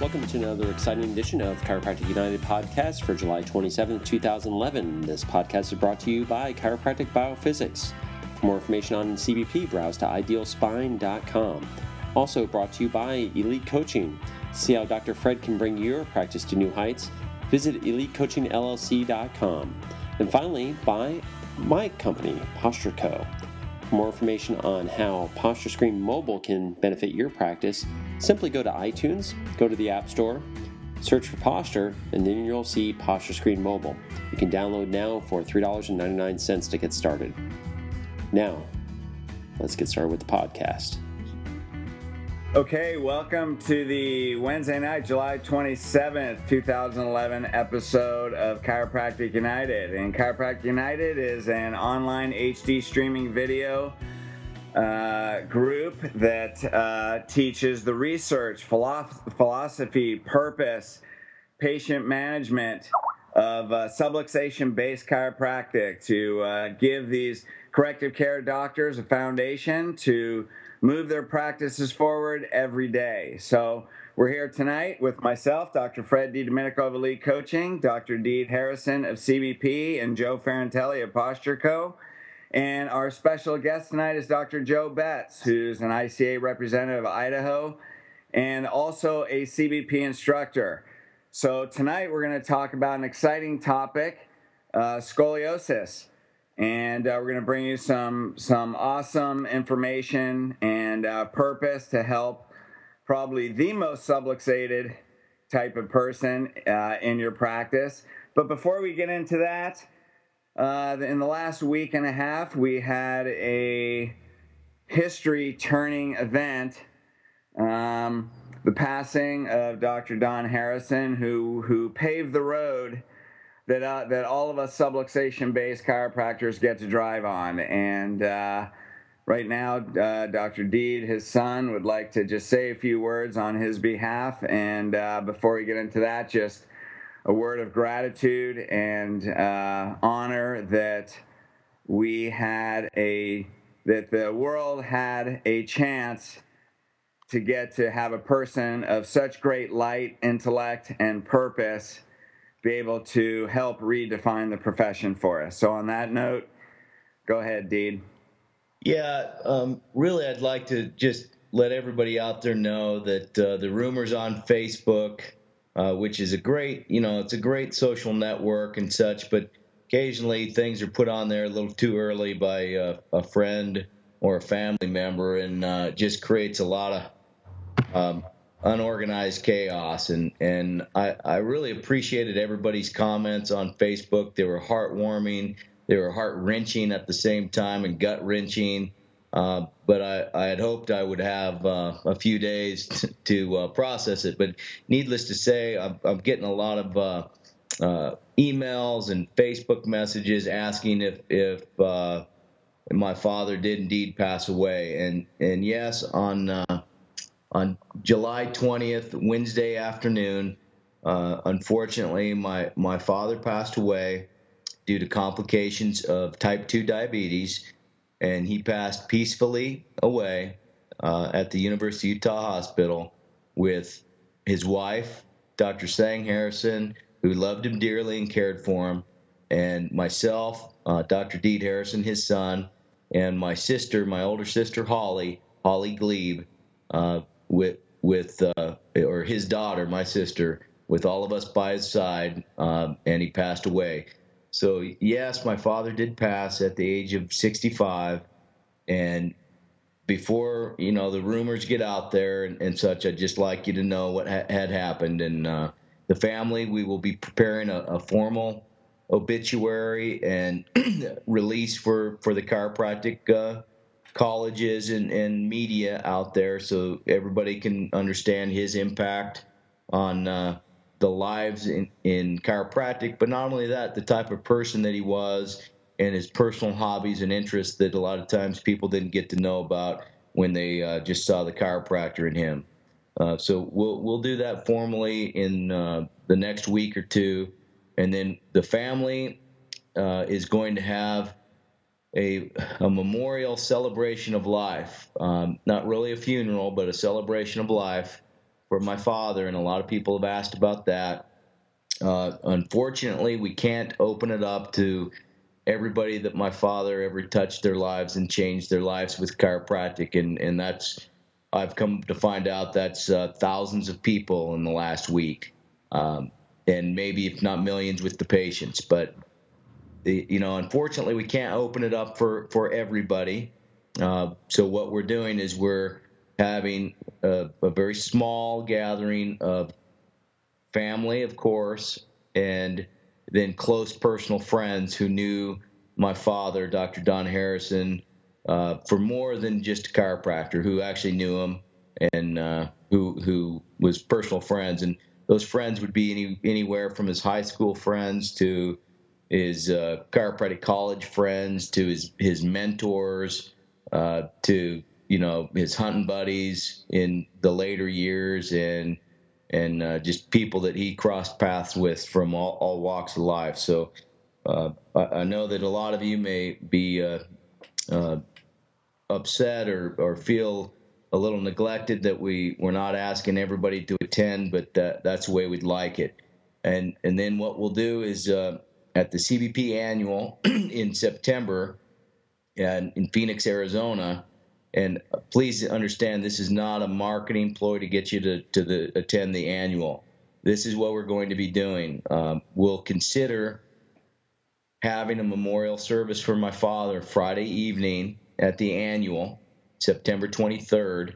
Welcome to another exciting edition of Chiropractic United podcast for July 27, 2011. This podcast is brought to you by Chiropractic Biophysics. For more information on CBP, browse to idealspine.com. Also brought to you by Elite Coaching. See how Dr. Fred can bring your practice to new heights. Visit elitecoachingllc.com. And finally, by my company, Posture Co. For more information on how Posture Screen Mobile can benefit your practice, simply go to iTunes, go to the App Store, search for Posture, and then you'll see Posture Screen Mobile. You can download now for $3.99 to get started. Now, let's get started with the podcast. Okay, welcome to the Wednesday night, July 27th, 2011 episode of Chiropractic United. And Chiropractic United is an online HD streaming video uh, group that uh, teaches the research, philosophy, purpose, patient management of uh, subluxation based chiropractic to uh, give these corrective care doctors a foundation to move their practices forward every day. So we're here tonight with myself, Dr. Fred DiDomenico of Elite Coaching, Dr. Deed Harrison of CBP, and Joe Ferrantelli of Posture Co. And our special guest tonight is Dr. Joe Betz, who's an ICA representative of Idaho and also a CBP instructor. So tonight we're going to talk about an exciting topic, uh, scoliosis and uh, we're going to bring you some some awesome information and uh, purpose to help probably the most subluxated type of person uh, in your practice. But before we get into that, uh, in the last week and a half, we had a history turning event. Um, the passing of Dr. Don Harrison, who who paved the road that uh, that all of us subluxation based chiropractors get to drive on. And uh, right now, uh, Dr. Deed, his son, would like to just say a few words on his behalf. And uh, before we get into that, just a word of gratitude and uh, honor that we had a that the world had a chance to get to have a person of such great light, intellect, and purpose be able to help redefine the profession for us. So, on that note, go ahead, Deed. Yeah, um, really, I'd like to just let everybody out there know that uh, the rumors on Facebook, uh, which is a great, you know, it's a great social network and such, but occasionally things are put on there a little too early by uh, a friend or a family member and uh, just creates a lot of um, unorganized chaos and and I, I really appreciated everybody's comments on Facebook. They were heartwarming, they were heart wrenching at the same time and gut wrenching. Uh, but I, I had hoped I would have uh, a few days t- to uh, process it. But needless to say, I'm, I'm getting a lot of uh, uh, emails and Facebook messages asking if if my father did indeed pass away. And and yes, on on July 20th, Wednesday afternoon. Unfortunately, my, my father passed away due to complications of type 2 diabetes, and he passed peacefully away uh, at the University of Utah Hospital with his wife, Dr. Sang Harrison, who loved him dearly and cared for him, and myself, uh, Dr. Deed Harrison, his son, and my sister, my older sister, Holly, Holly Glebe, uh, with with uh, or his daughter, my sister, with all of us by his side, um, and he passed away. So yes, my father did pass at the age of 65, and before you know the rumors get out there and, and such, I'd just like you to know what ha- had happened. And uh, the family, we will be preparing a, a formal obituary and release for for the chiropractic uh, colleges and, and media out there so everybody can understand his impact on uh, the lives in, in chiropractic. But not only that, the type of person that he was and his personal hobbies and interests that a lot of times people didn't get to know about when they uh, just saw the chiropractor in him. Uh, so we'll we'll do that formally in uh, the next week or two, and then the family uh, is going to have a, a memorial celebration of life. Um, not really a funeral, but a celebration of life for my father, and a lot of people have asked about that. Uh, unfortunately, we can't open it up to everybody that my father ever touched their lives and changed their lives with chiropractic, and and that's I've come to find out that's uh, thousands of people in the last week, um, and maybe if not millions with the patients. But you know, unfortunately, we can't open it up for for everybody. Uh, so what we're doing is we're having a, a very small gathering of family, of course, and then close personal friends who knew my father, Dr. Don Harrison, uh, for more than just a chiropractor, who actually knew him and uh, who who was personal friends. And those friends would be any, anywhere from his high school friends to his uh, chiropractic college friends to his his mentors uh, to you know his hunting buddies in the later years and and uh, just people that he crossed paths with from all, all walks of life. So uh, I, I, know that a lot of you may be uh, uh, upset or, or feel a little neglected that we we're not asking everybody to attend, but that, that's the way we'd like it. And and then what we'll do is uh, at the CBP annual in September, and in Phoenix, Arizona and please understand, this is not a marketing ploy to get you to, to the, attend the annual. This is what we're going to be doing. Um, we'll consider having a memorial service for my father Friday evening at the annual, September 23rd,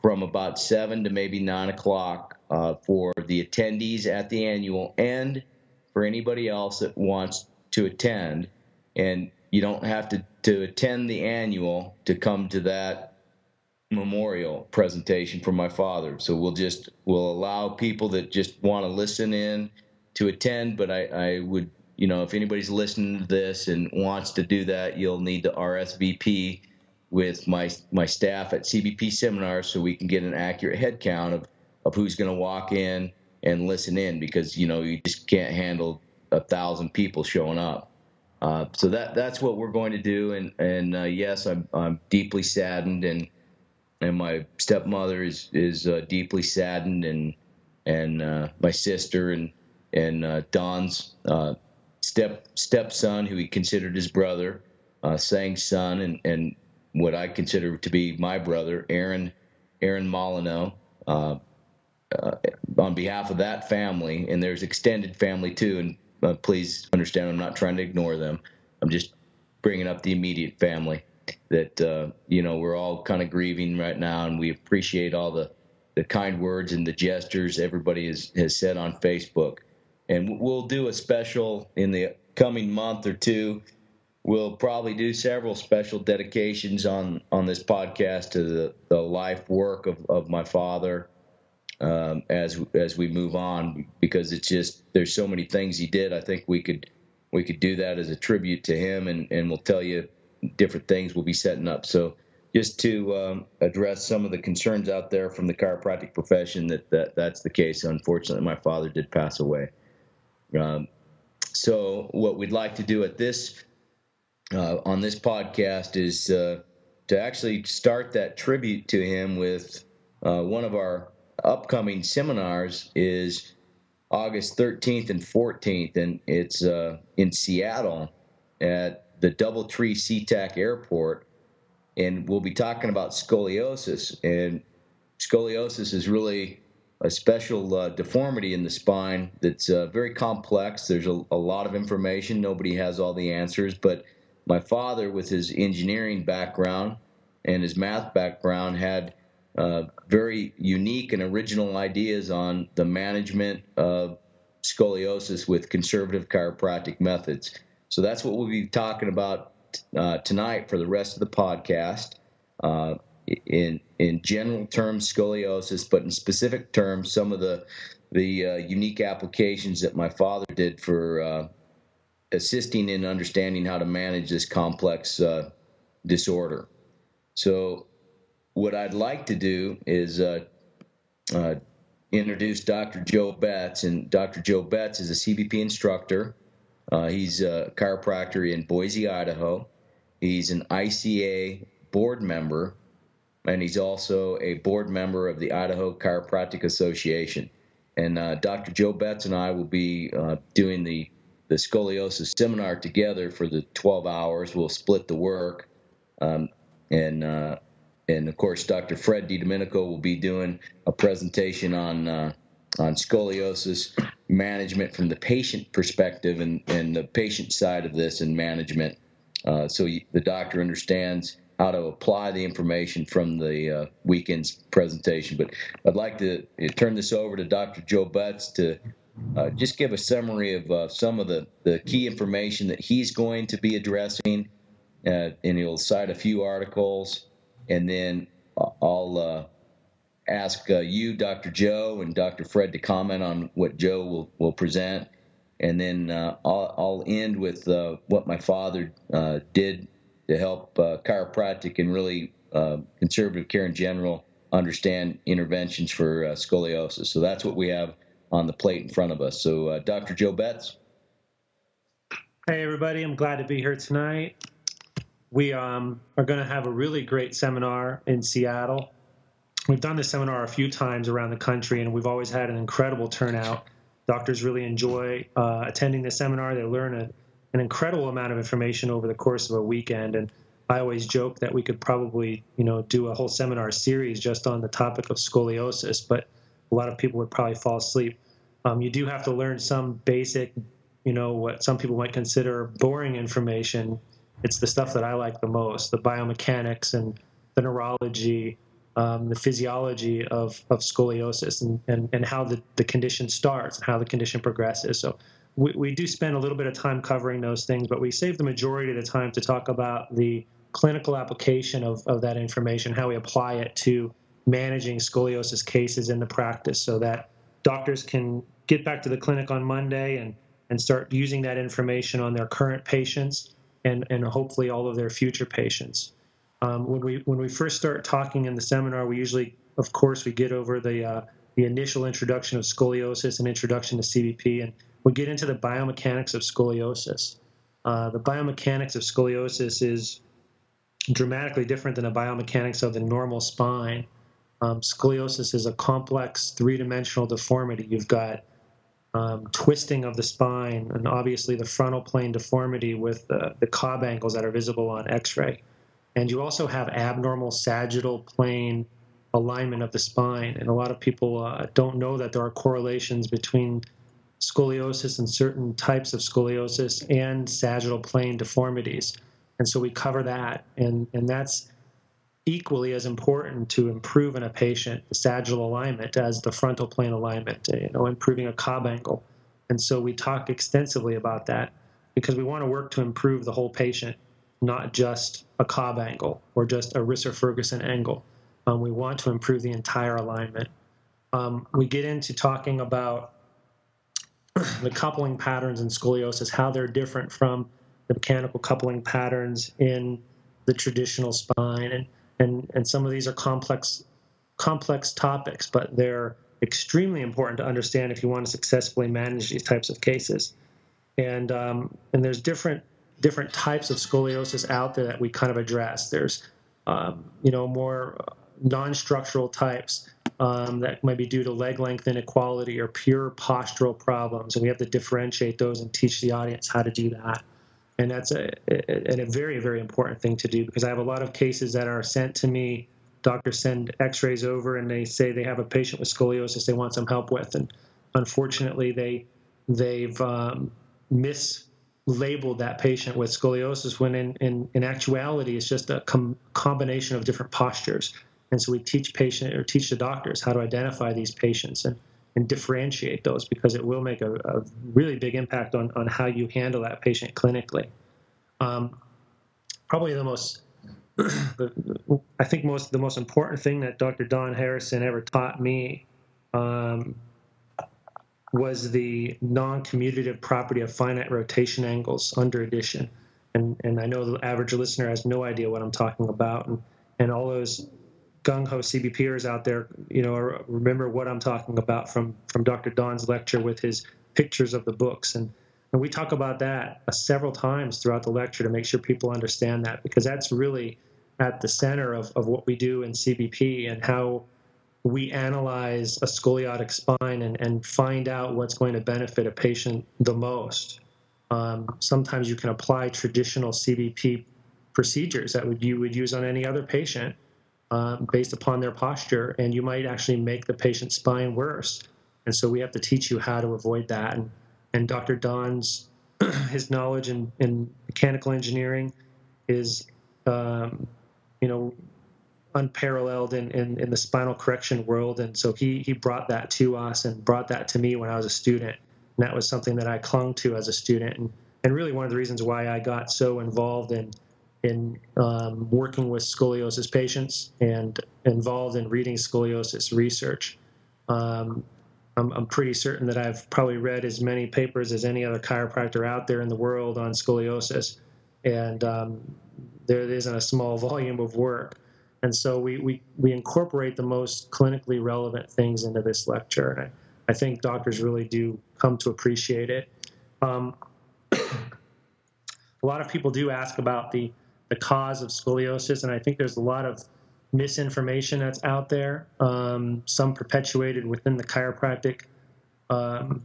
from about 7 to maybe 9 o'clock uh, for the attendees at the annual and for anybody else that wants to attend. And you don't have to, to attend the annual to come to that memorial presentation for my father. So we'll just we'll allow people that just want to listen in to attend. But I, I would you know if anybody's listening to this and wants to do that, you'll need to RSVP with my my staff at CBP seminars so we can get an accurate head count of of who's going to walk in and listen in because you know you just can't handle a thousand people showing up. Uh, so that that's what we're going to do, and and uh, yes, I'm I'm deeply saddened, and and my stepmother is is uh, deeply saddened, and and uh, my sister and and uh, Don's step stepson, who he considered his brother, Sang's son, and and what I consider to be my brother, Aaron Aaron Molyneux. Uh, on behalf of that family, and there's extended family too, and uh, please understand, I'm not trying to ignore them. I'm just bringing up the immediate family that uh, you know we're all kind of grieving right now, and we appreciate all the the kind words and the gestures everybody has has said on Facebook. And we'll do a special in the coming month or two. We'll probably do several special dedications on on this podcast to the, the life work of, of my father um, as as we move on because it's just there's so many things he did. I think we could we could do that as a tribute to him, and and we'll tell you different things we'll be setting up. So just to um, address some of the concerns out there from the chiropractic profession that, that that's the case. Unfortunately, my father did pass away. Um, so what we'd like to do at this uh, on this podcast is uh, to actually start that tribute to him with uh, one of our upcoming seminars is August 13th and 14th, and it's uh, in Seattle at the Doubletree SeaTac Airport. And we'll be talking about scoliosis. And scoliosis is really a special uh, deformity in the spine that's uh, very complex. There's a, a, lot of information. Nobody has all the answers. But my father, with his engineering background and his math background, had uh, very unique and original ideas on the management of scoliosis with conservative chiropractic methods. So that's what we'll be talking about uh, tonight for the rest of the podcast. Uh, in in general terms, scoliosis, but in specific terms, some of the the uh, unique applications that my father did for uh, assisting in understanding how to manage this complex uh, disorder. So what I'd like to do is uh, uh, introduce Dr. Joe Betz. And Dr. Joe Betz is a CBP instructor. Uh, he's a chiropractor in Boise, Idaho. He's an ICA board member. and he's also a board member of the Idaho Chiropractic Association. And uh, Dr. Joe Betz and I will be uh, doing the the scoliosis seminar together for the 12 hours. We'll split the work, um, and uh, and of course, Dr. Fred DiDomenico will be doing a presentation on uh, on scoliosis management from the patient perspective and, and the patient side of this and management. Uh, so the doctor understands how to apply the information from the uh, weekend's presentation. But I'd like to uh, turn this over to Dr. Joe Betz to uh, just give a summary of uh, some of the, the key information that he's going to be addressing. Uh, and he'll cite a few articles, and then I'll uh, ask you, Dr. Joe, and Dr. Fred to comment on what Joe will, will present. And then I'll, I'll, end with what my father did to help uh, chiropractic and really uh, conservative care in general understand interventions for uh, scoliosis. So that's what we have on the plate in front of us. So, uh, Dr. Joe Betz. Hey, everybody. I'm glad to be here tonight. We um, are going to have a really great seminar in Seattle. We've done this seminar a few times around the country, and we've always had an incredible turnout. Doctors really enjoy uh, attending the seminar. They learn a an incredible amount of information over the course of a weekend. And I always joke that we could probably, you know, do a whole seminar series just on the topic of scoliosis, but a lot of people would probably fall asleep. Um, you do have to learn some basic, you know, what some people might consider boring information. It's the stuff that I like the most the biomechanics and the neurology, um, the physiology of, of scoliosis, and, and, and how the, the condition starts and how the condition progresses. So we, we do spend a little bit of time covering those things, but we save the majority of the time to talk about the clinical application of, of that information, how we apply it to managing scoliosis cases in the practice so that doctors can get back to the clinic on Monday and, and start using that information on their current patients and, and hopefully all of their future patients. Um, when we when we first start talking in the seminar, we usually, of course, we get over the uh, the initial introduction of scoliosis and introduction to CBP, and we get into the biomechanics of scoliosis. Uh, the biomechanics of scoliosis is dramatically different than the biomechanics of the normal spine. Um, scoliosis is a complex three dimensional deformity. You've got um, twisting of the spine, and obviously the frontal plane deformity with the, Cobb angles that are visible on x ray. And you also have abnormal sagittal plane alignment of the spine. And a lot of people uh, don't know that there are correlations between scoliosis and certain types of scoliosis and sagittal plane deformities. And so we cover that, and, and that's equally as important to improve in a patient sagittal alignment as the frontal plane alignment, you know, improving a Cobb angle. And so we talk extensively about that because we want to work to improve the whole patient, not just a Cobb angle or just a Risser Ferguson angle. Um, we want to improve the entire alignment. Um, we get into talking about the coupling patterns in scoliosis, how they're different from the mechanical coupling patterns in the traditional spine, and and and some of these are complex complex topics, but they're extremely important to understand if you want to successfully manage these types of cases. And um, and there's different different types of scoliosis out there that we kind of address. There's um, you know more non-structural types um, that might be due to leg length inequality or pure postural problems. And we have to differentiate those and teach the audience how to do that. And that's a, a, a very, very important thing to do because I have a lot of cases that are sent to me. Doctors send x rays over and they say they have a patient with scoliosis they want some help with. And unfortunately, they, they've um, mislabeled that patient with scoliosis when in, in, in actuality it's just a com- combination of different postures and so we teach patient or teach the doctors how to identify these patients and, and differentiate those because it will make a, a really big impact on, on how you handle that patient clinically. Um, probably the most, the, I think most the most important thing that Dr. Don Harrison ever taught me um, was the non-commutative property of finite rotation angles under addition. And, and I know the average listener has no idea what I'm talking about. And, and all those gung ho CBPers out there, you know, remember what I'm talking about from from Dr. Don's lecture with his pictures of the books, and and we talk about that several times throughout the lecture to make sure people understand that because that's really at the center of, of what we do in CBP and how we analyze a scoliotic spine and, and find out what's going to benefit a patient the most. Um, sometimes you can apply traditional CBP procedures that would, you would use on any other patient um, based upon their posture, and you might actually make the patient's spine worse. And so we have to teach you how to avoid that. And, and Dr. Don's his knowledge in, in mechanical engineering is, um, you know, unparalleled in, in, in, the spinal correction world. And so he, he brought that to us and brought that to me when I was a student. And that was something that I clung to as a student. And, and really one of the reasons why I got so involved in, in um, working with scoliosis patients and involved in reading scoliosis research. Um, I'm, I'm, pretty certain that I've probably read as many papers as any other chiropractor out there in the world on scoliosis. And um, there isn't a small volume of work. And so we, we, we incorporate the most clinically relevant things into this lecture. And I, I think doctors really do come to appreciate it. Um, a lot of people do ask about the, the cause of scoliosis, and I think there's a lot of misinformation that's out there, um, some perpetuated within the chiropractic um,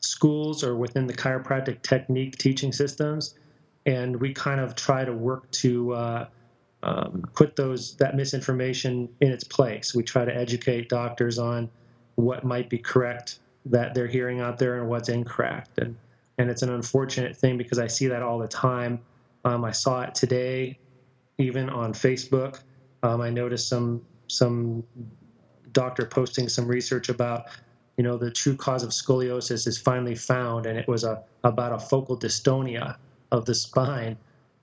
schools or within the chiropractic technique teaching systems. And we kind of try to work to uh, um, put those that misinformation in its place. We try to educate doctors on what might be correct that they're hearing out there and what's incorrect. And and it's an unfortunate thing because I see that all the time. Um, I saw it today, even on Facebook. Um, I noticed some some doctor posting some research about you know the true cause of scoliosis is finally found, and it was a about a focal dystonia of the spine.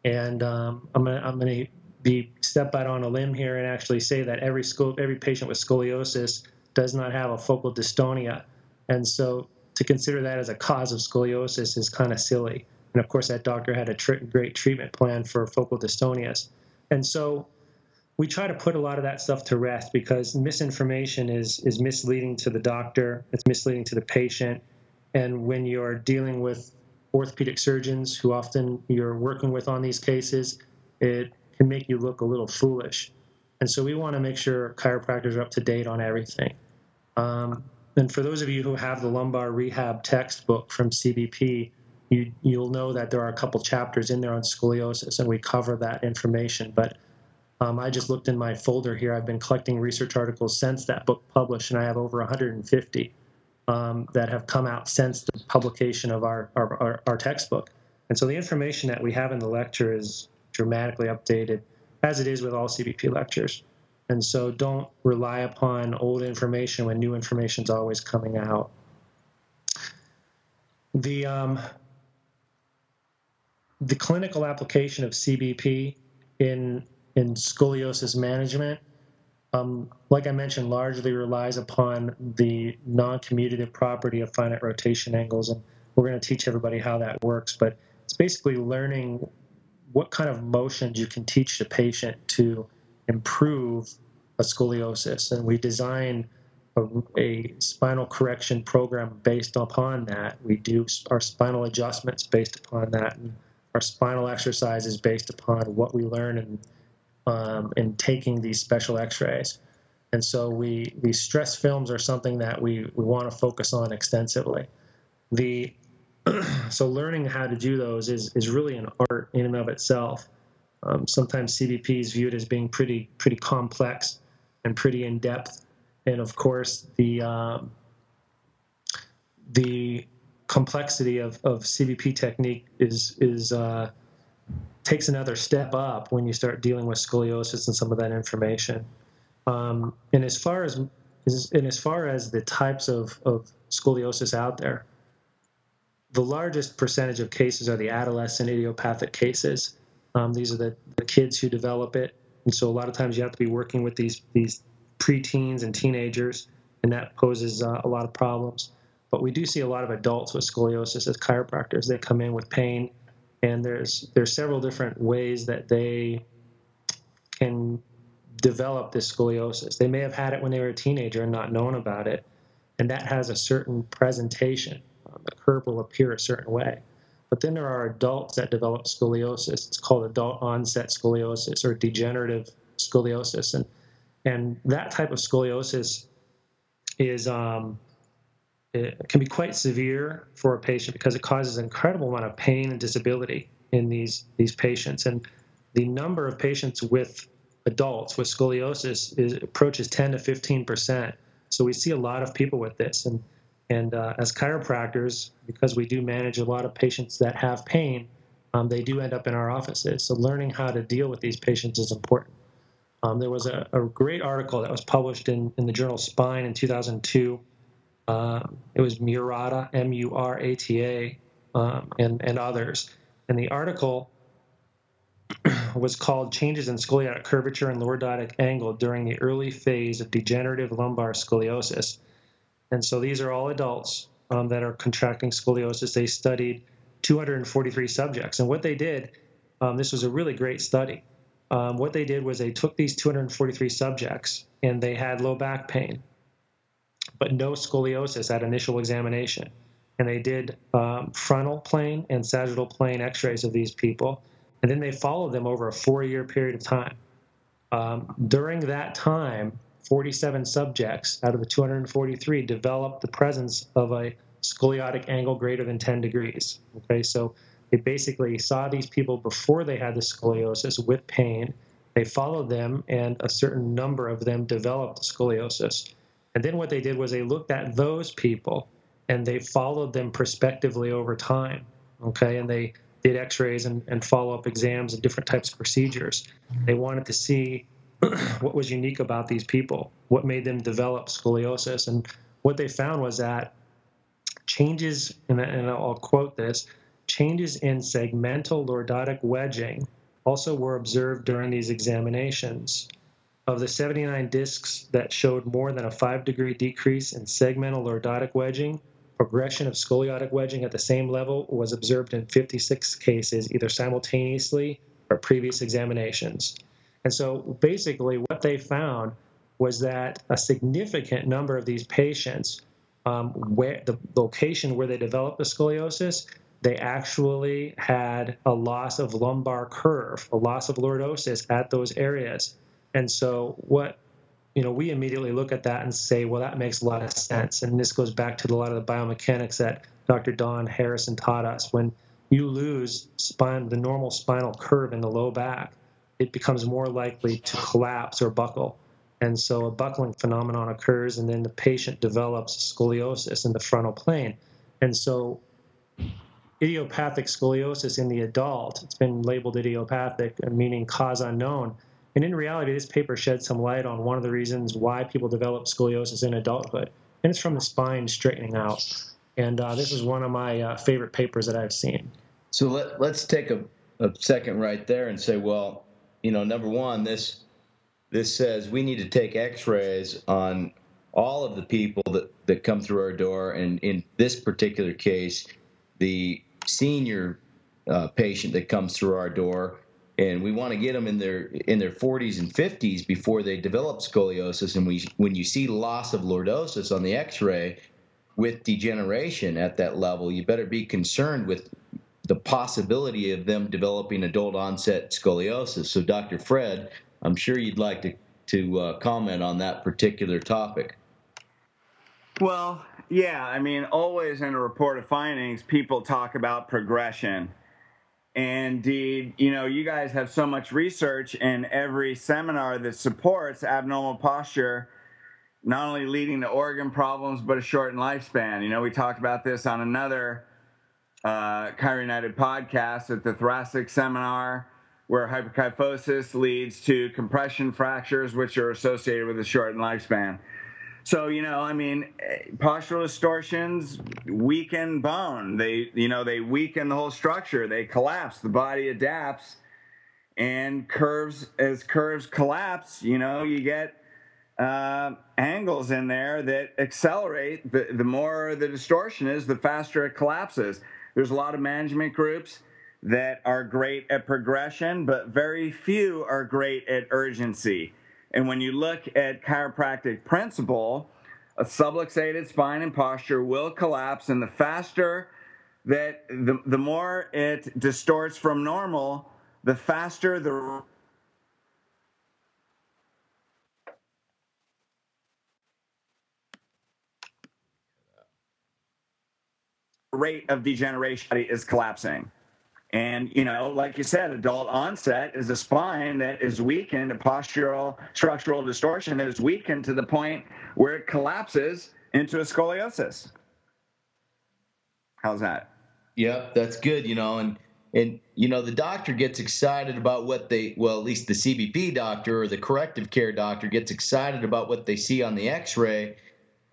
And um, I'm gonna I'm gonna be step out on a limb here and actually say that every school, every patient with scoliosis does not have a focal dystonia, and so to consider that as a cause of scoliosis is kind of silly. And of course, that doctor had a tr- great treatment plan for focal dystonias, and so we try to put a lot of that stuff to rest because misinformation is is misleading to the doctor, it's misleading to the patient, and when you're dealing with orthopedic surgeons who often you're working with on these cases, it can make you look a little foolish. And so we want to make sure chiropractors are up to date on everything. Um, and for those of you who have the lumbar rehab textbook from CBP, you, you'll know that there are a couple chapters in there on scoliosis, and we cover that information. But um, I just looked in my folder here. I've been collecting research articles since that book published, and I have over 150 um, that have come out since the publication of our, our, our, our textbook. And so the information that we have in the lecture is dramatically updated, as it is with all CBP lectures. And so don't rely upon old information when new information is always coming out. The, um, the clinical application of CBP in, in scoliosis management, um, like I mentioned, largely relies upon the non commutative property of finite rotation angles. And we're going to teach everybody how that works. But it's basically learning what kind of motions you can teach the patient to improve a scoliosis. And we design a, a, spinal correction program based upon that. We do our spinal adjustments based upon that, and our spinal exercises based upon what we learn in, um, in taking these special x rays. And so we, we stress films are something that we, we want to focus on extensively. The so learning how to do those is, is really an art in and of itself. Um, sometimes CBP is viewed as being pretty pretty complex and pretty in depth, and of course the um, the complexity of, of CBP technique is is uh, takes another step up when you start dealing with scoliosis and some of that information. Um, and as far as and as far as the types of, of scoliosis out there, the largest percentage of cases are the adolescent idiopathic cases. Um, these are the, the kids who develop it, and so a lot of times you have to be working with these these preteens and teenagers, and that poses uh, a lot of problems. But we do see a lot of adults with scoliosis as chiropractors. They come in with pain, and there's there's several different ways that they can develop this scoliosis. They may have had it when they were a teenager and not known about it, and that has a certain presentation the curve will appear a certain way. But then there are adults that develop scoliosis. It's called adult onset scoliosis or degenerative scoliosis, and and that type of scoliosis is um, it can be quite severe for a patient because it causes an incredible amount of pain and disability in these these patients. And the number of patients with adults with scoliosis is approaches 10 to 15 percent. So we see a lot of people with this, and and uh, as chiropractors, because we do manage a lot of patients that have pain, um, they do end up in our offices. So learning how to deal with these patients is important. Um, there was a, a, great article that was published in, in the journal Spine in 2002. Uh, it was Murata, M U R A T A, um, and, and others. And the article was called Changes in Scoliotic Curvature and Lordotic Angle During the Early Phase of Degenerative Lumbar Scoliosis. And so these are all adults um, that are contracting scoliosis. They studied 243 subjects. And what they did, um, this was a really great study. Um, what they did was they took these 243 subjects and they had low back pain, but no scoliosis at initial examination. And they did um, frontal plane and sagittal plane x rays of these people. And then they followed them over a four year period of time. Um, during that time, 47 subjects out of the 243 developed the presence of a scoliotic angle greater than 10 degrees. Okay, so they basically saw these people before they had the scoliosis with pain. They followed them, and a certain number of them developed scoliosis. And then what they did was they looked at those people and they followed them prospectively over time. Okay, and they did x rays and, and follow up exams and different types of procedures. Mm-hmm. They wanted to see what was unique about these people, what made them develop scoliosis. And what they found was that changes, and I'll quote this changes in segmental lordotic wedging also were observed during these examinations. Of the 79 discs that showed more than a 5 degree decrease in segmental lordotic wedging, progression of scoliotic wedging at the same level was observed in 56 cases, either simultaneously or previous examinations. And so basically, what they found was that a significant number of these patients, um, where the location where they developed the scoliosis, they actually had a loss of lumbar curve, a loss of lordosis at those areas. And so, what you know, we immediately look at that and say, well, that makes a lot of sense. And this goes back to a lot of the biomechanics that Dr. Don Harrison taught us. When you lose spine, the normal spinal curve in the low back, it becomes more likely to collapse or buckle. And so a buckling phenomenon occurs, and then the patient develops scoliosis in the frontal plane. And so idiopathic scoliosis in the adult, it's been labeled idiopathic, meaning cause unknown. And in reality, this paper sheds some light on one of the reasons why people develop scoliosis in adulthood, and it's from the spine straightening out. And uh, this is one of my uh, favorite papers that I've seen. So let, let's take a, a second right there and say, well, you know, number one, this this says we need to take X-rays on all of the people that that come through our door, and in this particular case, the senior uh, patient that comes through our door, and we want to get them in their in their 40s and 50s before they develop scoliosis. And we when you see loss of lordosis on the X-ray with degeneration at that level, you better be concerned with the possibility of them developing adult onset scoliosis. So, Dr. Fred, I'm sure you'd like to, to uh, comment on that particular topic. Well, yeah, I mean, always in a report of findings, people talk about progression. Indeed, you know, you guys have so much research in every seminar that supports abnormal posture, not only leading to organ problems, but a shortened lifespan. You know, we talked about this on another uh, Chiro United podcast at the thoracic seminar, where hyperkyphosis leads to compression fractures, which are associated with a shortened lifespan. So you know, I mean, postural distortions weaken bone. They, you know, they weaken the whole structure. They collapse. The body adapts, and curves as curves collapse. You know, you get uh, angles in there that accelerate. The, the more the distortion is, the faster it collapses. There's a lot of management groups that are great at progression, but very few are great at urgency. And when you look at chiropractic principle, a subluxated spine and posture will collapse, and the faster that the, the more it distorts from normal, the faster the rate of degeneration is collapsing. And, you know, like you said, adult onset is a spine that is weakened, a postural structural distortion that is weakened to the point where it collapses into a scoliosis. How's that? Yep, that's good, you know, and and you know the doctor gets excited about what they well at least the CBP doctor or the corrective care doctor gets excited about what they see on the x-ray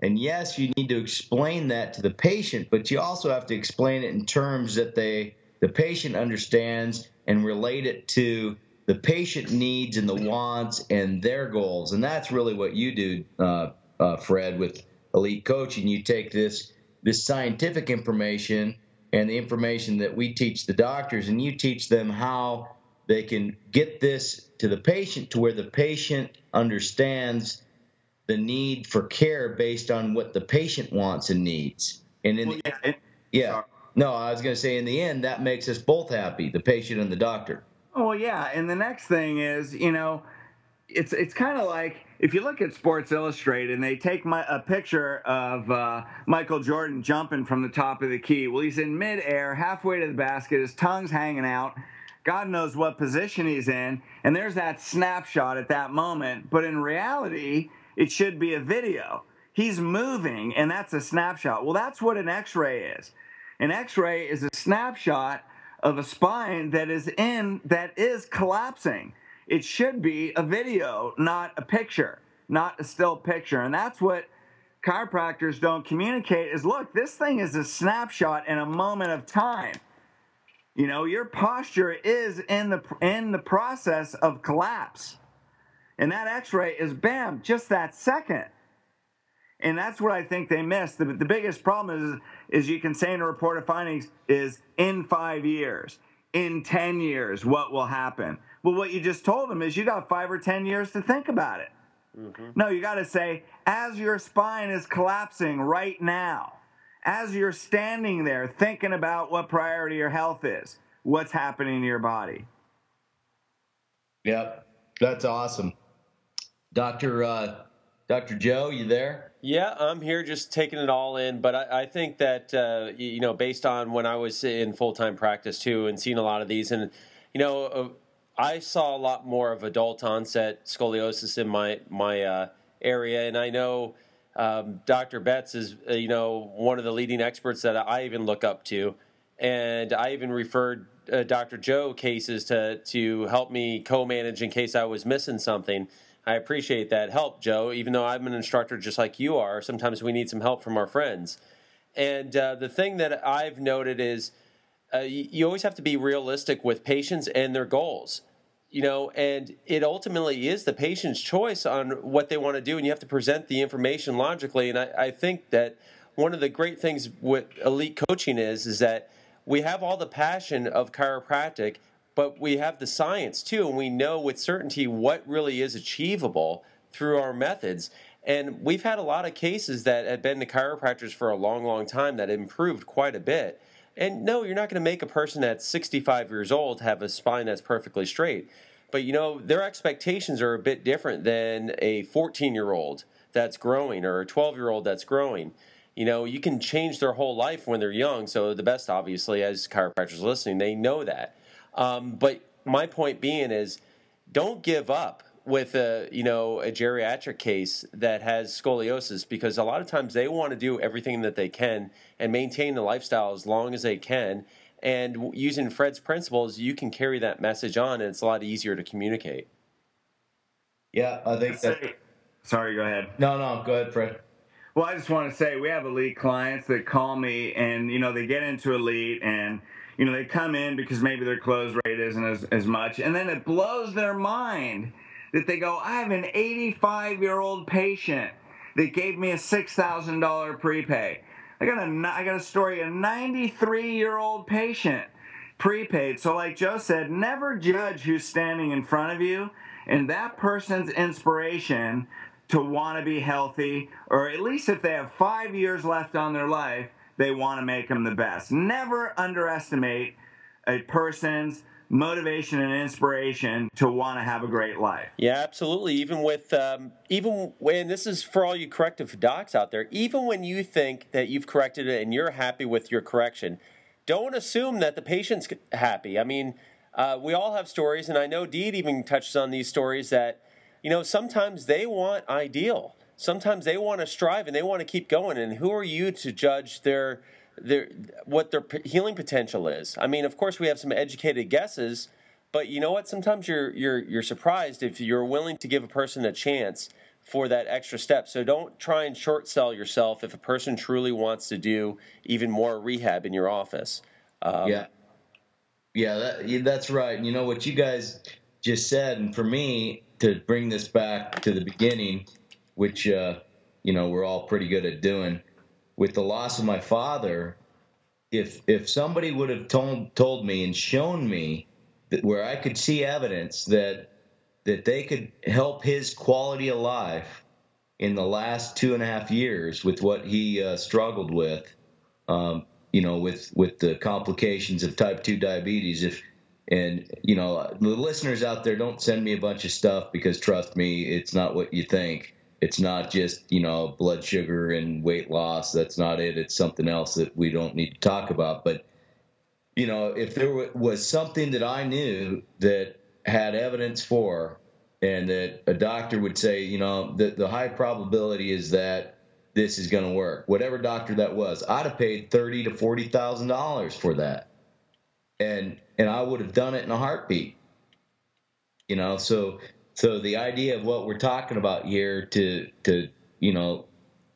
and yes you need to explain that to the patient but you also have to explain it in terms that they the patient understands and relate it to the patient needs and the wants and their goals. And that's really what you do, uh, uh, Fred, with elite coaching. You take this this scientific information and the information that we teach the doctors, and you teach them how they can get this to the patient to where the patient understands the need for care based on what the patient wants and needs. And in Well, the, yeah, it- yeah. No, I was going to say in the end, that makes us both happy, the patient and the doctor. Oh yeah, and the next thing is, you know, it's it's kind of like if you look at Sports Illustrated and they take my, a picture of uh, Michael Jordan jumping from the top of the key. Well, he's in midair, halfway to the basket, his tongue's hanging out. God knows what position he's in, and there's that snapshot at that moment. But in reality, it should be a video. He's moving, and that's a snapshot. Well, that's what an X-ray is. An X-ray is a snapshot of a spine that is in that is collapsing. It should be a video, not a picture, not a still picture. And that's what chiropractors don't communicate is look, this thing is a snapshot in a moment of time. You know, your posture is in the in the process of collapse. And that x-ray is bam, just that second. And that's what I think they missed. The, the biggest problem is, is you can say in a report of findings is in five years, in 10 years, what will happen? Well, what you just told them is you got five or 10 years to think about it. No, you got to say, as your spine is collapsing right now, as you're standing there thinking about what priority your health is, what's happening to your body. Yep, that's awesome. Doctor uh, Doctor Joe, you there? Yeah, I'm here just taking it all in. But I, I think that, uh, you know, based on when I was in full time practice too and seeing a lot of these, and, you know, uh, I saw a lot more of adult onset scoliosis in my, my uh, area. And I know um, Dr. Betz is, uh, you know, one of the leading experts that I even look up to. And I even referred uh, Dr. Joe cases to, to help me co manage in case I was missing something. I appreciate that help, Joe. Even though I'm an instructor just like you are, sometimes we need some help from our friends. And uh, the thing that I've noted is uh, you, always have to be realistic with patients and their goals. You know, and it ultimately is the patient's choice on what they want to do, and you have to present the information logically. And I, I think that one of the great things with elite coaching is is that we have all the passion of chiropractic, but we have the science too, and we know with certainty what really is achievable through our methods. And we've had a lot of cases that have been to chiropractors for a long, long time that improved quite a bit. And no, you're not going to make a person that's 65 years old have a spine that's perfectly straight. But you know, their expectations are a bit different than a 14 year old that's growing or a 12 year old that's growing. You know, you can change their whole life when they're young. So the best, obviously, as chiropractors listening, they know that. Um, but my point being is, don't give up with a you know a geriatric case that has scoliosis because a lot of times they want to do everything that they can and maintain the lifestyle as long as they can. And using Fred's principles, you can carry that message on, and it's a lot easier to communicate. Yeah, I think that. Sorry, go ahead. No, no, go ahead, Fred. Well, I just want to say we have elite clients that call me and, you know, they get into elite and, you know, they come in because maybe their close rate isn't as, as much. And then it blows their mind that they go, I have an 85 year old patient that gave me a $6,000 prepay. I got a, I got a story, a 93 year old patient prepaid. So, like Joe said, never judge who's standing in front of you and that person's inspiration to want to be healthy, or at least if they have five years left on their life, they want to make them the best. Never underestimate a person's motivation and inspiration to want to have a great life. Yeah, absolutely. Even with um, even when this is for all you corrective docs out there, even when you think that you've corrected it and you're happy with your correction, don't assume that the patient's happy. I mean, uh, we all have stories, and I know Deed even touches on these stories that you know sometimes they want ideal, sometimes they want to strive and they want to keep going. And who are you to judge their their what their healing potential is. I mean, of course, we have some educated guesses, but you know what? Sometimes you're you're you're surprised if you're willing to give a person a chance for that extra step. So don't try and short sell yourself if a person truly wants to do even more rehab in your office. Um, yeah, yeah, that, that's right. And you know what you guys just said, and for me to bring this back to the beginning, which uh, you know we're all pretty good at doing with the loss of my father, if if somebody would have told told me and shown me that where I could see evidence that that they could help his quality of life in the last two and a half years with what he uh, struggled with, um, you know, with with the complications of type two diabetes. If and you know the listeners out there, don't send me a bunch of stuff because trust me, it's not what you think it's not just you know blood sugar and weight loss. That's not it. It's something else that we don't need to talk about. But you know if there was something that i knew that had evidence for and that a doctor would say you know the, the high probability is that this is going to work whatever doctor that was i'd have paid thirty to forty thousand dollars for that. And and i would have done it in a heartbeat. You know so so the idea of what we're talking about here to to you know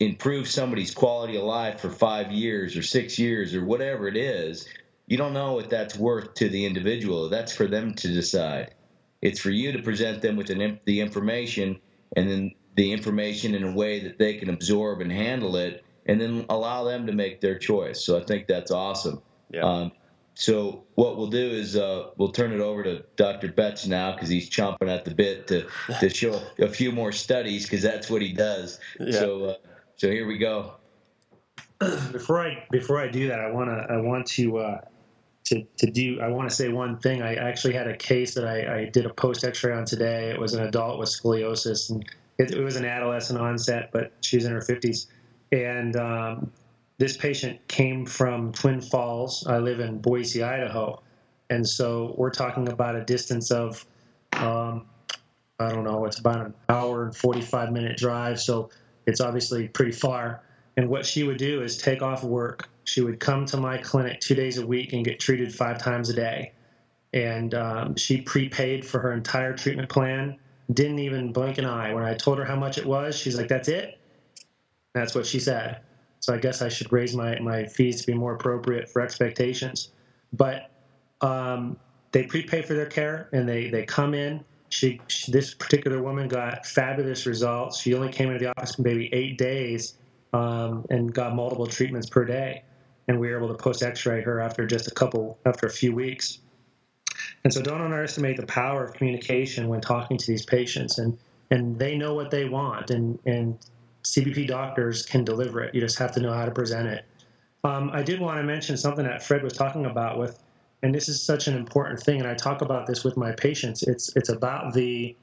improve somebody's quality of life for five years or six years or whatever it is, you don't know what that's worth to the individual. That's for them to decide. It's for you to present them with an, the information and then the information in a way that they can absorb and handle it, and then allow them to make their choice. So I think that's awesome. Yeah. Um, so what we'll do is uh, we'll turn it over to Dr. Betz now because he's chomping at the bit to, to show a few more studies because that's what he does. Yeah. So uh, so here we go. Before I before I do that, I want to I want to uh, to to do I want to say one thing. I actually had a case that I, I did a post X-ray on today. It was an adult with scoliosis, and it, it was an adolescent onset, but she's in her 50s, and um, this patient came from Twin Falls. I live in Boise, Idaho. And so we're talking about a distance of, um, I don't know, it's about an hour and 45 minute drive. So it's obviously pretty far. And what she would do is take off work. She would come to my clinic two days a week and get treated five times a day. And um, she prepaid for her entire treatment plan, didn't even blink an eye. When I told her how much it was, she's like, that's it? That's what she said. So I guess I should raise my, my fees to be more appropriate for expectations. But um, they prepay for their care and they, they come in. She, she, this particular woman got fabulous results. She only came into the office for maybe eight days um, and got multiple treatments per day. And we were able to post X-ray her after just a couple, after a few weeks. And so don't underestimate the power of communication when talking to these patients. And and they know what they want. And and CBP doctors can deliver it. You just have to know how to present it. Um, I did want to mention something that Fred was talking about with, and this is such an important thing, and I talk about this with my patients. It's it's about the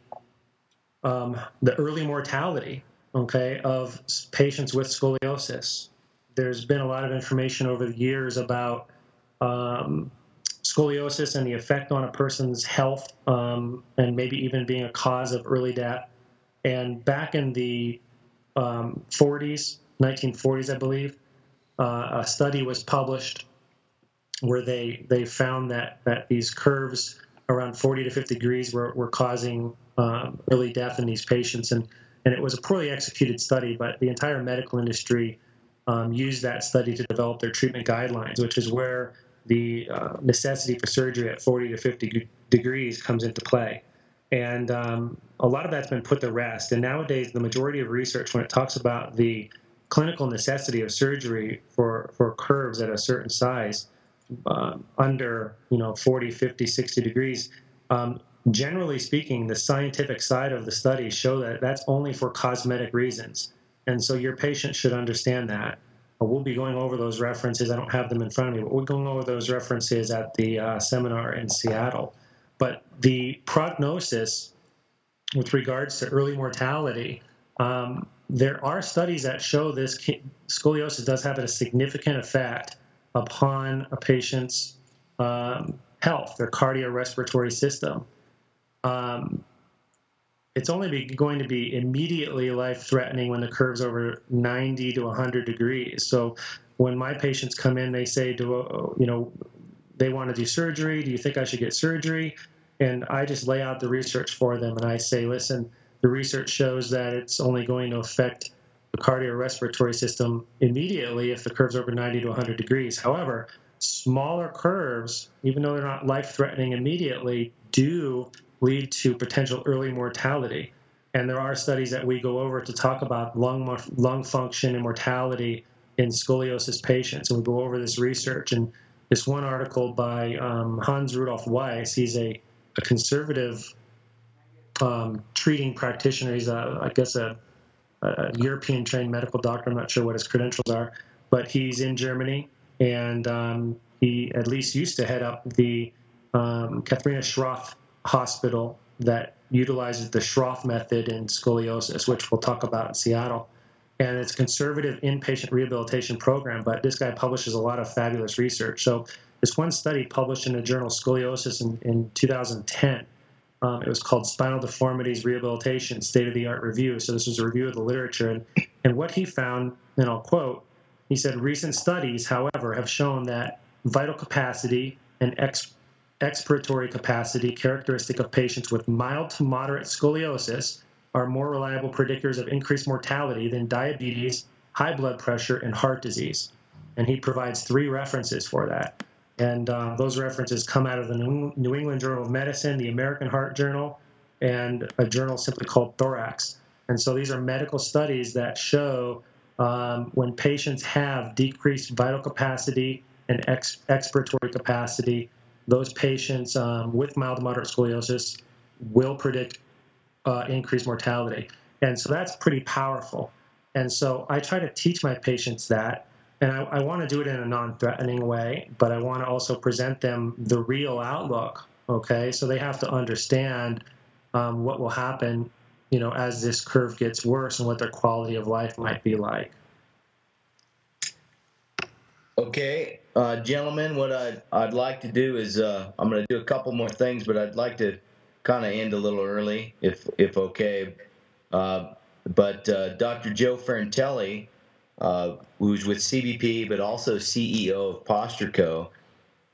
um, the early mortality, okay, of patients with scoliosis. There's been a lot of information over the years about um, scoliosis and the effect on a person's health, um, and maybe even being a cause of early death. And back in the um, 40s, 1940s, I believe, uh, a study was published where they they found that that these curves around 40 to 50 degrees were, were causing um, early death in these patients, and and it was a poorly executed study, but the entire medical industry um, used that study to develop their treatment guidelines, which is where the uh, necessity for surgery at 40 to 50 degrees comes into play. And um, a lot of that's been put to rest. And nowadays, the majority of research, when it talks about the clinical necessity of surgery for, for curves at a certain size, uh, under you know 40, 50, 60 degrees, um, generally speaking, the scientific side of the studies show that that's only for cosmetic reasons. And so your patient should understand that. we'll be going over those references. I don't have them in front of me, but we're going over those references at the uh, seminar in Seattle. But the prognosis with regards to early mortality, um, there are studies that show this scoliosis does have a significant effect upon a patient's um, health, their cardiorespiratory system. Um, it's only going to be immediately life threatening when the curve's over 90 to 100 degrees. So when my patients come in, they say, "Do you know?" They want to do surgery. Do you think I should get surgery? And I just lay out the research for them, and I say, "Listen, the research shows that it's only going to affect the cardiorespiratory system immediately if the curve's over 90 to 100 degrees. However, smaller curves, even though they're not life threatening immediately, do lead to potential early mortality. And there are studies that we go over to talk about lung, lung function and mortality in scoliosis patients. And we go over this research. And this one article by um, Hans Rudolf Weiss, he's a, a conservative um, treating practitioner. He's, a, I guess, a, a European trained medical doctor. I'm not sure what his credentials are, but he's in Germany. And um, he at least used to head up the um, Katharina Schroth hospital that utilizes the Schroth method in scoliosis, which we'll talk about in Seattle. And it's conservative inpatient rehabilitation program, but this guy publishes a lot of fabulous research. So, this one study published in the journal Scoliosis in, in 2010. Um, it was called Spinal Deformities Rehabilitation State of the Art Review. So, this was a review of the literature. And, and what he found, and I'll quote, he said, Recent studies, however, have shown that vital capacity and ex- expiratory capacity characteristic of patients with mild to moderate scoliosis are more reliable predictors of increased mortality than diabetes, high blood pressure, and heart disease. And he provides three references for that. And uh, those references come out of the New England Journal of Medicine, the American Heart Journal, and a journal simply called Thorax. And so these are medical studies that show um, when patients have decreased vital capacity and ex- expiratory capacity, those patients um, with mild to moderate scoliosis will predict uh, increased mortality. And so that's pretty powerful. And so I try to teach my patients that. And I, I want to do it in a non threatening way, but I want to also present them the real outlook. Okay. So they have to understand um, what will happen, you know, as this curve gets worse and what their quality of life might be like. Okay, uh, gentlemen, what I'd, I'd like to do is uh, I'm going to do a couple more things, but I'd like to kind of end a little early, if if okay. Uh, but uh, Dr. Joe Ferrantelli, uh, who's with CBP, but also CEO of Posture Co.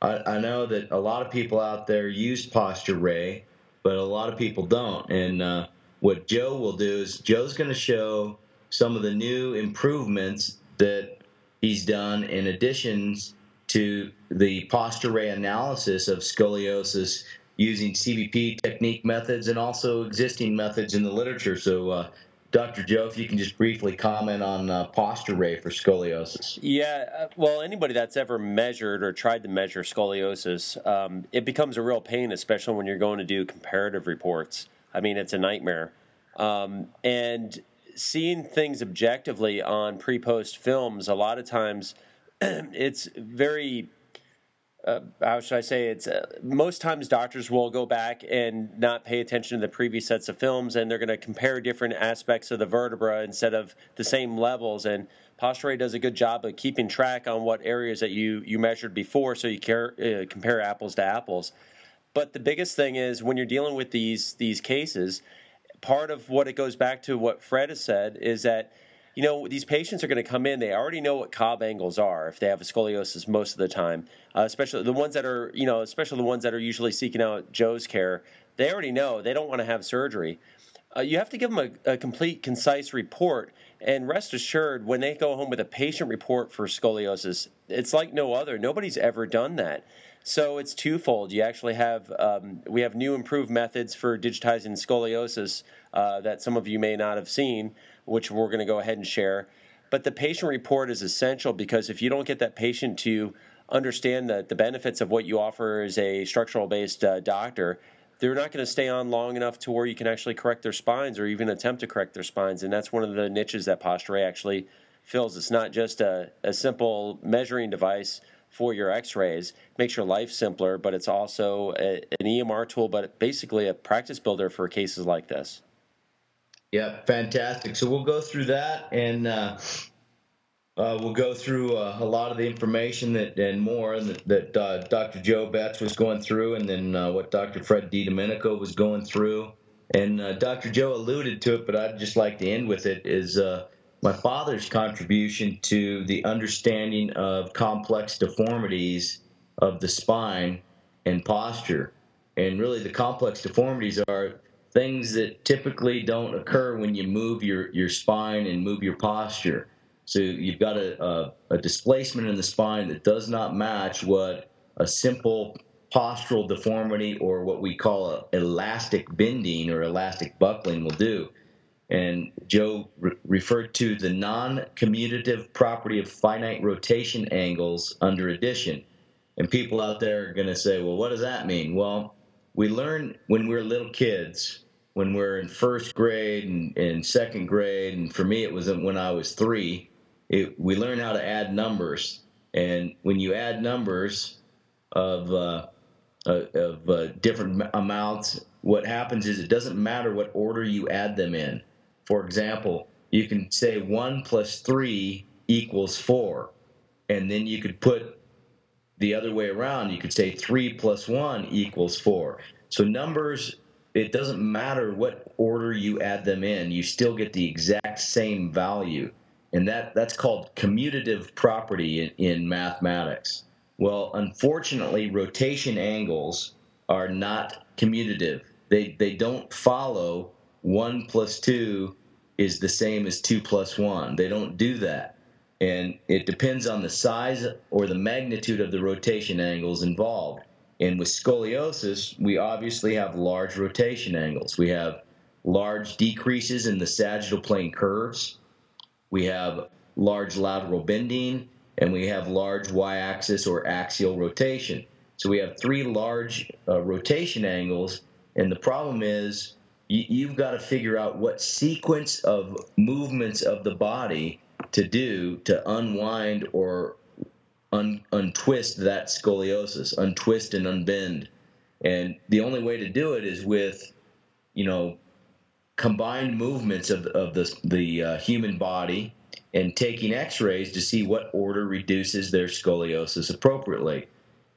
I, I know that a lot of people out there use Posture Ray, but a lot of people don't. And uh, what Joe will do is Joe's going to show some of the new improvements that he's done in additions to the posture ray analysis of scoliosis using CBP technique methods and also existing methods in the literature. So, uh, Dr. Joe, if you can just briefly comment on uh, posture ray for scoliosis. Yeah, uh, well, anybody that's ever measured or tried to measure scoliosis, um, it becomes a real pain, especially when you're going to do comparative reports. I mean, it's a nightmare. Um, and seeing things objectively on pre-post films, a lot of times it's very uh, how should I say? It's uh, most times doctors will go back and not pay attention to the previous sets of films, and they're going to compare different aspects of the vertebra instead of the same levels. And Posture does a good job of keeping track on what areas that you you measured before, so you care, uh, compare apples to apples. But the biggest thing is when you're dealing with these these cases, part of what it goes back to what Fred has said is that you know these patients are going to come in they already know what cobb angles are if they have a scoliosis most of the time uh, especially the ones that are you know especially the ones that are usually seeking out joe's care they already know they don't want to have surgery uh, you have to give them a, a, complete concise report and rest assured when they go home with a patient report for scoliosis it's like no other nobody's ever done that so it's twofold. You actually have um, we have new improved methods for digitizing scoliosis uh, that some of you may not have seen, which we're going to go ahead and share. But the patient report is essential because if you don't get that patient to understand the, the benefits of what you offer as a structural based uh, doctor, they're not going to stay on long enough to where you can actually correct their spines or even attempt to correct their spines. And that's one of the niches that Posture actually fills. it's not just a, a simple measuring device for your x-rays makes your life simpler but it's also a, an emr tool but basically a practice builder for cases like this yeah fantastic so we'll go through that and uh, uh, we'll go through uh, a lot of the information that and more that, that uh, Dr. Joe Betz was going through, and then uh, what Dr. Fred DiDomenico was going through. And uh, Dr. Joe alluded to it, but I'd just like to end with it is my father's contribution to the understanding of complex deformities of the spine and posture. And really, the complex deformities are things that typically don't occur when you move your, your spine and move your posture. So you've got a, a, a, displacement in the spine that does not match what a simple postural deformity or what we call a elastic bending or elastic buckling will do. And Joe re- referred to the non-commutative property of finite rotation angles under addition. And people out there are going to say, well, what does that mean? Well, we learn when we're little kids, when we're in first grade and, and second grade, and for me it was when I was three, it, we learn how to add numbers. And when you add numbers of, uh, uh, of uh, different amounts, what happens is it doesn't matter what order you add them in. For example, you can say 1 plus 3 equals 4. And then you could put the other way around. You could say 3 plus 1 equals 4. So numbers, it doesn't matter what order you add them in, you still get the exact same value and that that's called commutative property in, in mathematics. Well, unfortunately, rotation angles are not commutative. They they don't follow one plus two is the same as two plus one. They don't do that, and it depends on the size or the magnitude of the rotation angles involved. And with scoliosis, we obviously have large rotation angles. We have large decreases in the sagittal plane curves we have large lateral bending, and we have large y-axis or axial rotation. So we have three large uh, rotation angles, and the problem is you, have got to figure out what sequence of movements of the body to do to unwind or un, untwist that scoliosis, untwist and unbend. And the only way to do it is with, you know, combined movements of, of the, the uh, human body and taking x-rays to see what order reduces their scoliosis appropriately.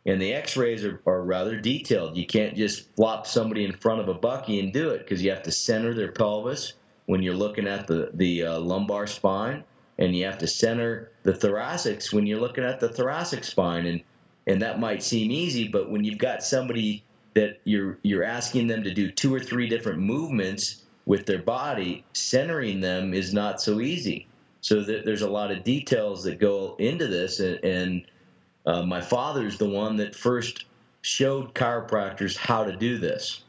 And the x-rays are, are rather detailed. You can't just flop somebody in front of a bucky and do it because you have to center their pelvis when you're looking at the, the uh, lumbar spine and you have to center the thoracics when you're looking at the thoracic spine and and that might seem easy but when you've got somebody that you're you're asking them to do two or three different movements with their body, centering them is not so easy. So th- there's a lot of details that go into this, and, and uh, my father's the one that first showed chiropractors how to do this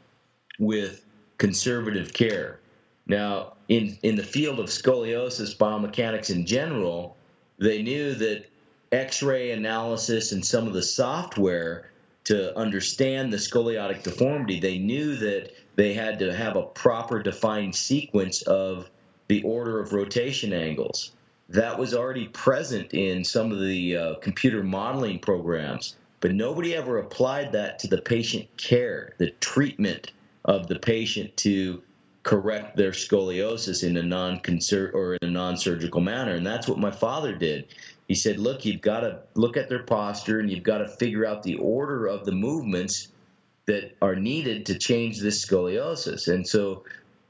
with conservative care. Now, in in the field of scoliosis biomechanics in general, they knew that X-ray analysis and some of the software to understand the scoliotic deformity, they knew that they had to have a proper defined sequence of the order of rotation angles. That was already present in some of the uh, computer modeling programs, but nobody ever applied that to the patient care, the treatment of the patient to correct their scoliosis in a non or in a non-surgical manner and that's what my father did he said look you've got to look at their posture and you've got to figure out the order of the movements that are needed to change this scoliosis. And so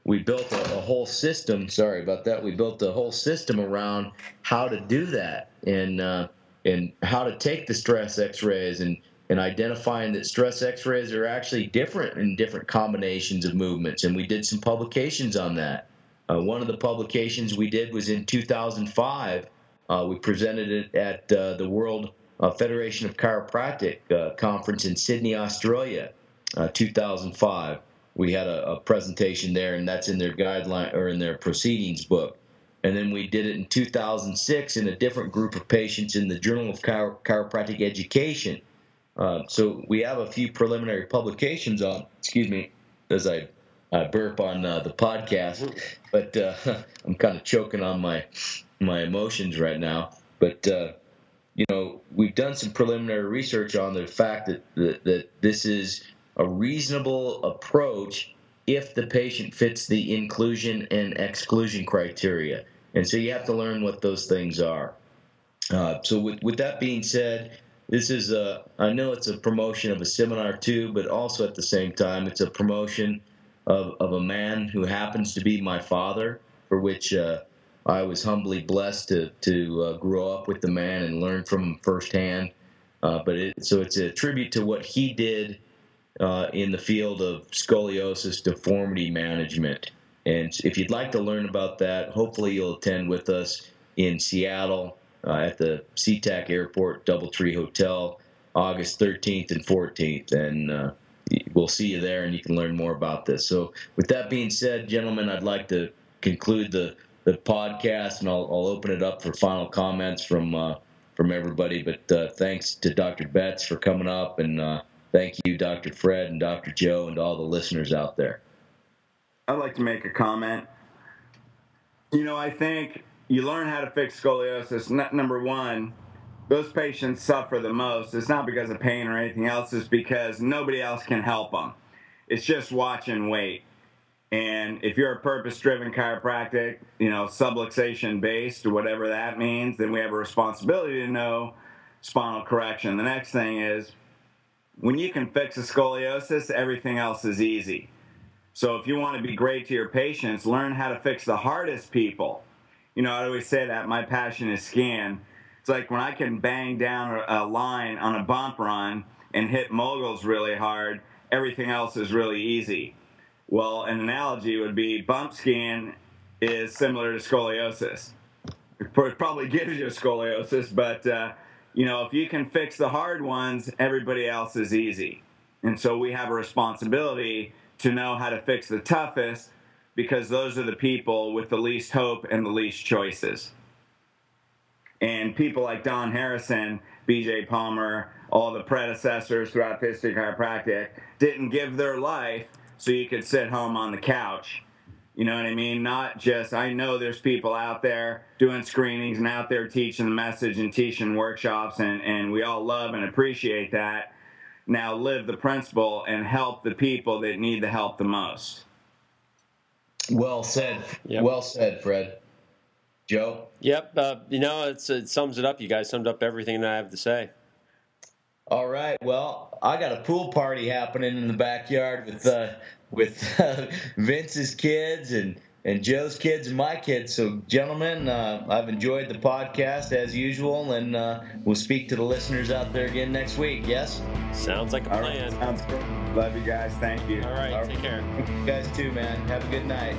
we built a, a, whole system. Sorry about that. We built a whole system around how to do that and uh, and how to take the stress X-rays and and identifying that stress X-rays are actually different in different combinations of movements. And we did some publications on that. Uh, one of the publications we did was in 2005. Uh, we presented it at uh, the World uh, Federation of Chiropractic uh, conference in Sydney, Australia uh, 2005. We had a, a, presentation there, and that's in their guideline or in their proceedings book. And then we did it in 2006 in a different group of patients in the Journal of Chiro- Chiropractic Education. Uh, so we have a few preliminary publications on. Excuse me, as I, I burp on uh, the podcast, but uh, I'm kind of choking on my my emotions right now. But uh, you know, we've done some preliminary research on the fact that, that that this is a reasonable approach if the patient fits the inclusion and exclusion criteria. And so you have to learn what those things are. Uh, so with, with that being said, this is a, I know it's a promotion of a seminar too, but also at the same time, it's a promotion of, of a man who happens to be my father, for which uh, I was humbly blessed to, to uh, grow up with the man and learn from him firsthand. Uh, but it, so it's a tribute to what he did uh, in the field of scoliosis deformity management. And if you'd like to learn about that, hopefully you'll attend with us in Seattle uh, at the SeaTac Airport Doubletree Hotel, August 13th and 14th. And uh, we'll see you there and you can learn more about this. So, with that being said, gentlemen, I'd like to conclude the, the podcast and I'll, I'll open it up for final comments from. Uh, from everybody, but uh, thanks to Dr. Betz for coming up and uh, Thank you, Dr. Fred and Dr. Joe, and all the listeners out there. I'd like to make a comment. You know, I think you learn how to fix scoliosis. Number one, those patients suffer the most. It's not because of pain or anything else, it's because nobody else can help them. It's just watch and wait. And if you're a purpose driven chiropractic, you know, subluxation based, or whatever that means, then we have a responsibility to know spinal correction. The next thing is when you can fix a scoliosis, everything else is easy. So if you want to be great to your patients, learn how to fix the hardest people. You know, I always say that my passion is scan. It's like when I can bang down a line on a bump run and hit moguls really hard, everything else is really easy. Well, an analogy would be bump scan is similar to scoliosis. It probably gives you scoliosis, but uh, you know, if you can fix the hard ones, everybody else is easy. And so we have a responsibility to know how to fix the toughest because those are the people with the least hope and the least choices. And people like Don Harrison, BJ Palmer, all the predecessors throughout history chiropractic didn't give their life so you could sit home on the couch you know what I mean? Not just, I know there's people out there doing screenings and out there teaching the message and teaching workshops, and, and we all love and appreciate that. Now live the principle and help the people that need the help the most. Well said. Yep. Well said, Fred. Joe? Yep. Uh, you know, it sums it up. You guys summed up everything that I have to say. All right. Well, I got a pool party happening in the backyard with uh, with uh, Vince's kids and and Joe's kids and my kids. So, gentlemen, uh, I've enjoyed the podcast as usual, and uh, we'll speak to the listeners out there again next week. Yes. Sounds like a All plan. Right, sounds good. Love you guys. Thank you. All right. All right. Take care. You guys too, man. Have a good night.